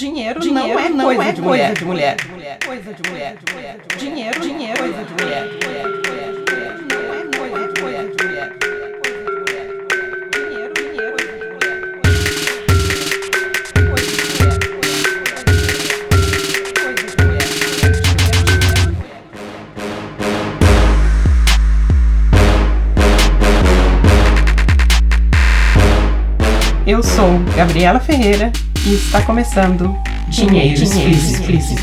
Dinheiro, dinheiro não é, não coisa, é de coisa de mulher. Coisa de mulher. Dinheiro, dinheiro, coisa de mulher. Eu sou Gabriela Ferreira e está começando Dinheiro, Dinheiro Explícito.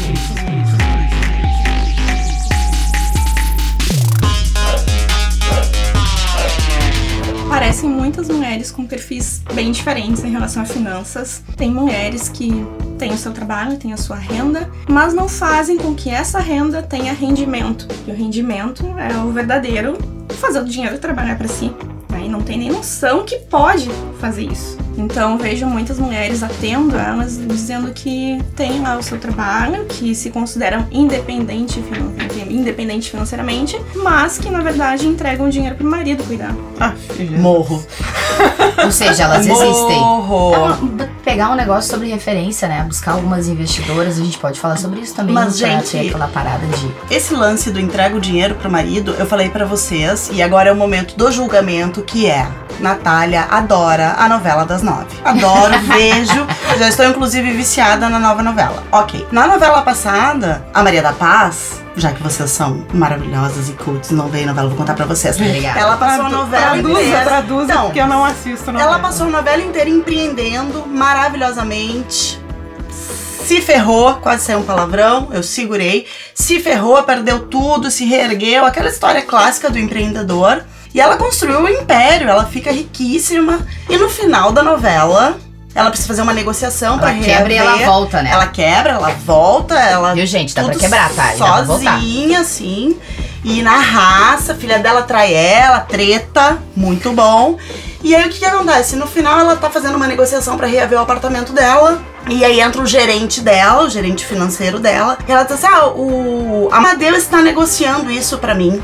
Parecem muitas mulheres com perfis bem diferentes em relação a finanças. Tem mulheres que têm o seu trabalho, têm a sua renda, mas não fazem com que essa renda tenha rendimento. E o rendimento é o verdadeiro fazer o dinheiro trabalhar para si. Né? E não tem nem noção que pode fazer isso. Então vejo muitas mulheres atendo elas dizendo que têm lá o seu trabalho, que se consideram independente, independente financeiramente, mas que na verdade entregam dinheiro pro marido cuidar. Ah, Morro. Ou seja, elas existem. Morro. pegar um negócio sobre referência, né? Buscar algumas investidoras, a gente pode falar sobre isso também. Mas, gente, ter aquela parada de. Esse lance do entrega o dinheiro pro marido, eu falei para vocês, e agora é o momento do julgamento, que é Natália adora a novela das nove. Adoro, vejo. Já estou, inclusive, viciada na nova novela. Ok. Na novela passada, a Maria da Paz, já que vocês são maravilhosas e cultos, não veio novela, vou contar pra vocês. Obrigada. Ela passou a novela traduza, inteira. traduza, Não, porque eu não assisto novela. ela passou a novela inteira empreendendo maravilhosamente. Se ferrou, quase saiu um palavrão, eu segurei. Se ferrou, perdeu tudo, se reergueu, aquela história clássica do empreendedor. E ela construiu um império, ela fica riquíssima. E no final da novela, ela precisa fazer uma negociação pra Ela quebra e ela reaver. volta, né? Ela quebra, ela volta, ela Viu, gente? Dá pra quebrar, tá? Sozinha, assim. E na raça, a filha dela trai ela, treta, muito bom. E aí o que, que acontece? No final ela tá fazendo uma negociação pra reaver o apartamento dela. E aí entra o gerente dela, o gerente financeiro dela. E ela tá assim: ah, o Amadeu está negociando isso pra mim.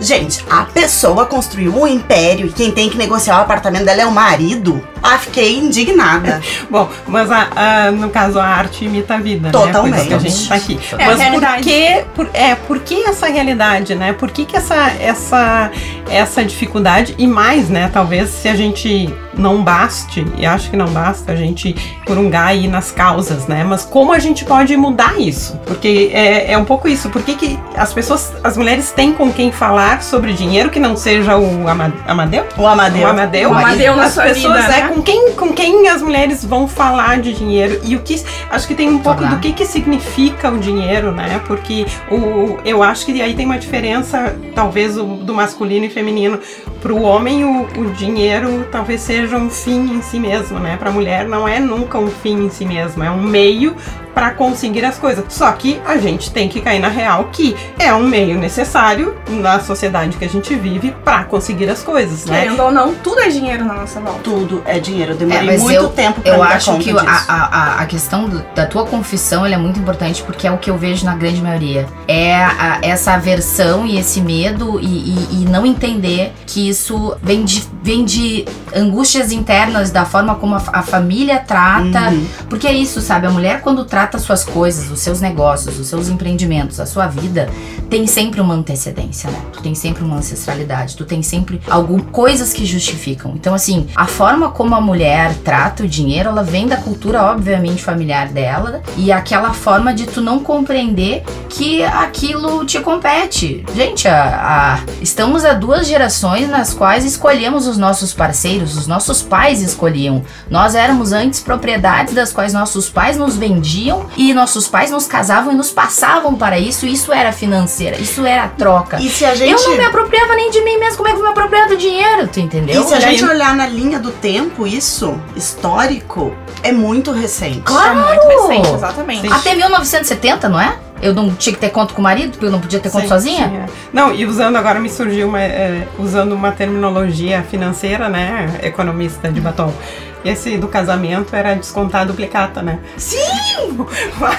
Gente, a pessoa construiu um império e quem tem que negociar o apartamento dela é o marido. Ah, fiquei indignada. Bom, mas a, a- no caso a arte imita a vida, né? Totalmente. Por isso que a gente tá aqui. É mas por que, por, é, por que essa realidade, né? Por que, que essa, essa, essa dificuldade e mais, né? Talvez se a gente não baste, e acho que não basta a gente porungar aí nas causas, né? Mas como a gente pode mudar isso? Porque é, é um pouco isso. Por que, que as pessoas, as mulheres têm com quem falar sobre dinheiro que não seja o Ama- Amadeu? O Amadeu. O Amadeu. O Amadeu na as sua pessoas, vida, é, né? Com quem, com quem as mulheres vão falar de dinheiro e o que acho que tem um pouco Falar. do que que significa o dinheiro, né? Porque o eu acho que aí tem uma diferença talvez o, do masculino e feminino. Para o homem o, o dinheiro talvez seja um fim em si mesmo, né? Para a mulher não é nunca um fim em si mesmo, é um meio para conseguir as coisas. Só que a gente tem que cair na real que é um meio necessário na sociedade que a gente vive para conseguir as coisas, né? Querendo ou não, tudo é dinheiro na nossa volta. Tudo é dinheiro. É, demorei mas muito eu, tempo pra eu acho que a, a, a questão do- da tua confissão é muito importante porque é o que eu vejo na grande maioria. É a- essa aversão e esse medo e, e- e não entender que isso vem de, vem de angústias internas da forma como a, fa- a família trata. Uhum. Porque é isso, sabe? A mulher, quando trata suas coisas, os seus negócios, os seus empreendimentos, a sua vida, tem sempre uma antecedência, né? Tu tem sempre uma ancestralidade, tu tem sempre algum, coisas que justificam. Então, assim, a forma como a mulher trata o dinheiro, ela vem da cultura, obviamente, familiar dela, e aquela forma de tu não compreender que aquilo te compete. Gente, a, a- estamos há duas gerações nas quais escolhemos os nossos parceiros, os nossos pais escolhiam. Nós éramos antes propriedades das quais nossos pais nos vendiam e nossos pais nos casavam e nos passavam para isso. Isso era financeira, isso era troca. E se a gente. Eu não me apropriava nem de mim mesmo, como é que eu vou me apropriar do dinheiro, tu entendeu? E se a gente olhar na linha do tempo, isso, histórico, é muito recente. Claro! É muito recente, exatamente. Sim. Até 1970, não é? Eu não tinha que ter conta com o marido, porque eu não podia ter conta Sim, sozinha? é. Não, e usando agora me surgiu uma, é, usando uma terminologia financeira, né? Economista de batom. Esse do casamento era descontar a duplicata, né? Sim! vai,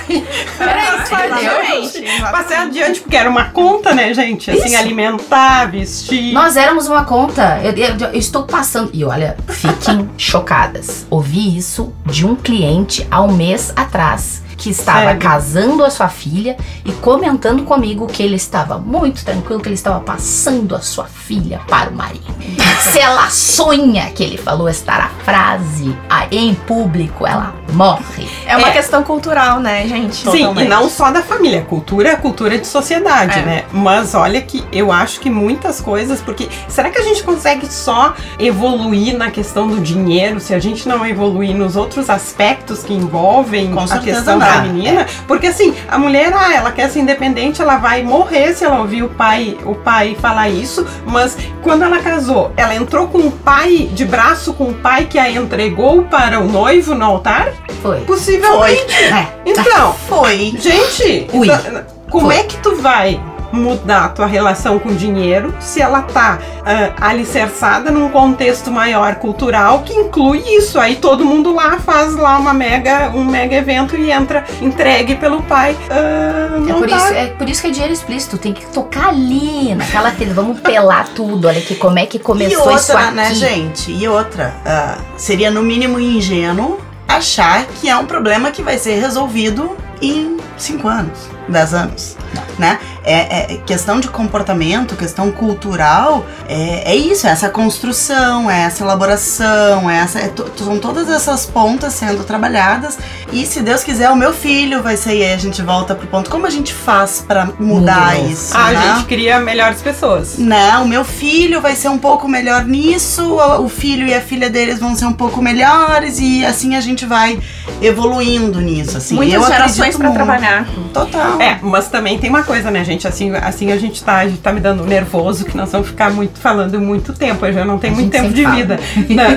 Peraí, Exatamente. passar adiante, porque era uma conta, né, gente? Assim, Isso. alimentar, vestir. Nós éramos uma conta. Eu, eu- eu estou passando. E olha, fiquem chocadas. Ouvi isso de um cliente há um mês atrás. Que estava Sério? casando a sua filha e comentando comigo que ele estava muito tranquilo, que ele estava passando a sua filha para o marido. Se ela sonha que ele falou estar a frase ah, em público, ela morre. É uma É. questão cultural, né, gente? Sim, e Totalmente. não só da família. Cultura é cultura de sociedade, É. né? Mas olha que eu acho que muitas coisas, porque será que a gente consegue só evoluir na questão do dinheiro se a gente não evoluir nos outros aspectos que envolvem Com a questão não. Feminina? Porque assim, a mulher, ah, ela quer ser independente, ela vai morrer se ela ouvir o pai, o pai falar isso, mas quando ela casou, ela entrou com o pai, de braço com o pai que a entregou para o noivo no altar? Foi. Possivelmente. É. Então, Foi. Gente, Ui. então, como Foi. é que tu vai mudar a tua relação com o dinheiro se ela tá ah, alicerçada num contexto maior cultural que inclui isso? Aí todo mundo lá faz lá uma mega, um mega evento e entra entregue pelo pai. Ah, É não por, tá- isso, é por isso que é dinheiro explícito, tem que tocar ali, naquela trilha, vamos pelar tudo, olha aqui como é que E começou isso outra, aqui. né, gente? E outra, ah, seria no mínimo ingênuo achar que é um problema que vai ser resolvido em 5 anos, 10 anos, né? É, é questão de comportamento, questão cultural, é, é isso, é essa construção, é essa elaboração, é essa, é são todas essas pontas sendo trabalhadas e se Deus quiser o meu filho vai ser, e aí a gente volta pro ponto, como a gente faz pra mudar Muda. isso, Ah, a né? gente cria melhores pessoas. Não, o meu filho vai ser um pouco melhor nisso, o filho e a filha deles vão ser um pouco melhores e assim a gente vai evoluindo nisso, assim. Muitas eu gerações pra muito. Trabalhar. Total. É, mas também tem uma coisa, né, gente? Assim, assim a gente tá, a gente tá me dando nervoso que nós vamos ficar muito falando muito tempo. Eu já não tenho A muito tempo de sempre vida.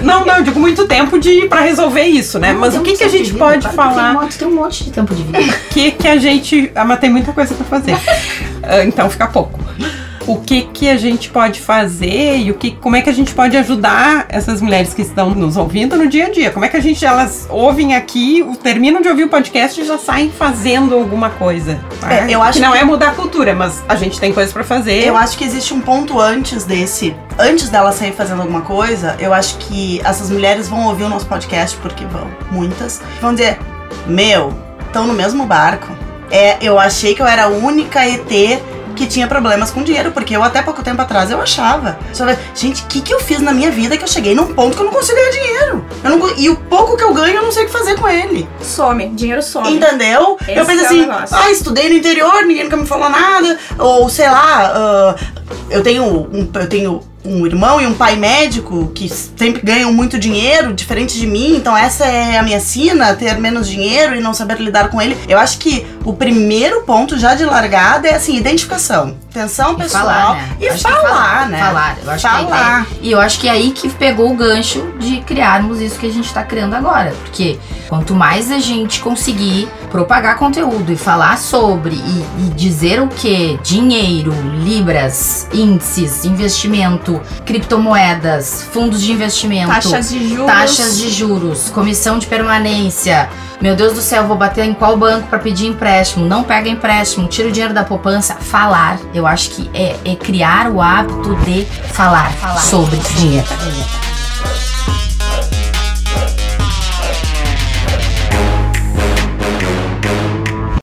Não, não, eu digo muito tempo de para resolver isso, né? Não, mas o que, que a gente pode claro falar? Tem um, monte, tem um monte de tempo de vida. O que, que a gente. Ah, mas tem muita coisa pra fazer. Ah, então fica pouco. O que, que a gente pode fazer e o que, como é que a gente pode ajudar essas mulheres que estão nos ouvindo no dia a dia? Como é que a gente, elas ouvem aqui, terminam de ouvir o podcast e já saem fazendo alguma coisa? tá? É, eu acho que não que- é mudar a cultura, mas a gente tem coisas pra fazer. Eu acho que existe um ponto antes desse. Antes dela sair fazendo alguma coisa, eu acho que essas mulheres vão ouvir o nosso podcast, porque vão, muitas, vão dizer: Meu, estão no mesmo barco. É, eu achei que eu era a única ET que tinha problemas com dinheiro, porque eu até pouco tempo atrás eu achava. Só, gente, o que, que eu fiz na minha vida que eu cheguei num ponto que eu não consigo ganhar dinheiro? Eu não, e o pouco que eu ganho, eu não sei o que fazer com ele. Some, dinheiro some. Entendeu? Esse eu pensei é assim, ah, estudei no interior, ninguém nunca me falou nada. Ou sei lá, ah, eu tenho um, eu tenho um irmão e um pai médico que sempre ganham muito dinheiro, diferente de mim, então essa é a minha sina, ter menos dinheiro e não saber lidar com ele. Eu acho que o primeiro ponto já de largada é assim, identificação. Atenção pessoal. falar, né? E acho que falar, fala- né? Falar. Eu acho que Falar. ideia- E eu acho que é aí que pegou o gancho de criarmos isso que a gente tá criando agora. Porque quanto mais a gente conseguir propagar conteúdo e falar sobre e, e dizer o que? Dinheiro, libras, índices, investimento, criptomoedas, fundos de investimento. Taxas de juros. Taxas de juros, comissão de permanência. Meu Deus do céu, vou bater em qual banco para pedir empréstimo? Não pega empréstimo, tira o dinheiro da poupança. Falar, eu acho que é, é criar o hábito de falar, sobre dinheiro.